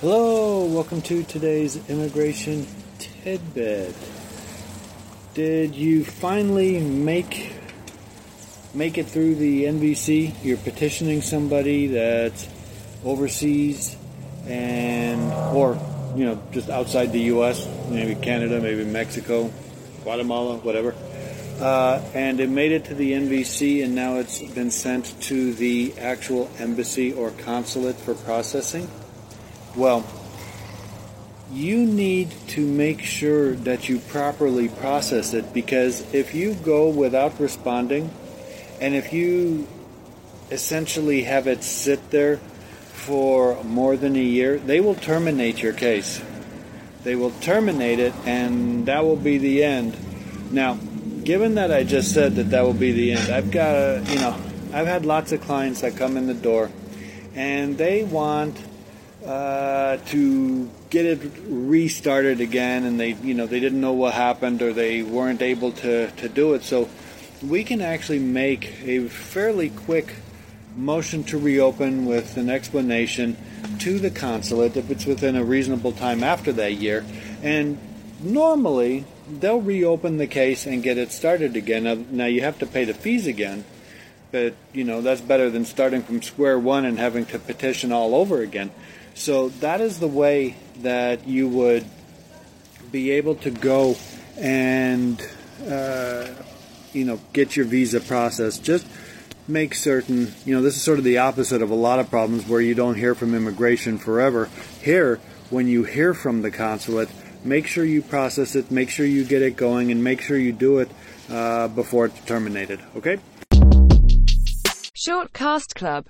Hello, welcome to today's immigration tidbit. Did you finally make make it through the NVC? You're petitioning somebody that's overseas and or you know just outside the U.S., maybe Canada, maybe Mexico, Guatemala, whatever. Uh, and it made it to the NVC, and now it's been sent to the actual embassy or consulate for processing. Well, you need to make sure that you properly process it because if you go without responding and if you essentially have it sit there for more than a year, they will terminate your case. They will terminate it and that will be the end. Now, given that I just said that that will be the end, I've got, a, you know, I've had lots of clients that come in the door and they want uh, to get it restarted again, and they, you know, they didn't know what happened or they weren't able to, to do it. So we can actually make a fairly quick motion to reopen with an explanation to the consulate if it's within a reasonable time after that year. And normally they'll reopen the case and get it started again. Now, now you have to pay the fees again, but you know that's better than starting from square one and having to petition all over again. So that is the way that you would be able to go and uh, you know get your visa process. Just make certain you know this is sort of the opposite of a lot of problems where you don't hear from immigration forever. Here, when you hear from the consulate, make sure you process it, make sure you get it going, and make sure you do it uh, before it's terminated. Okay. Shortcast Club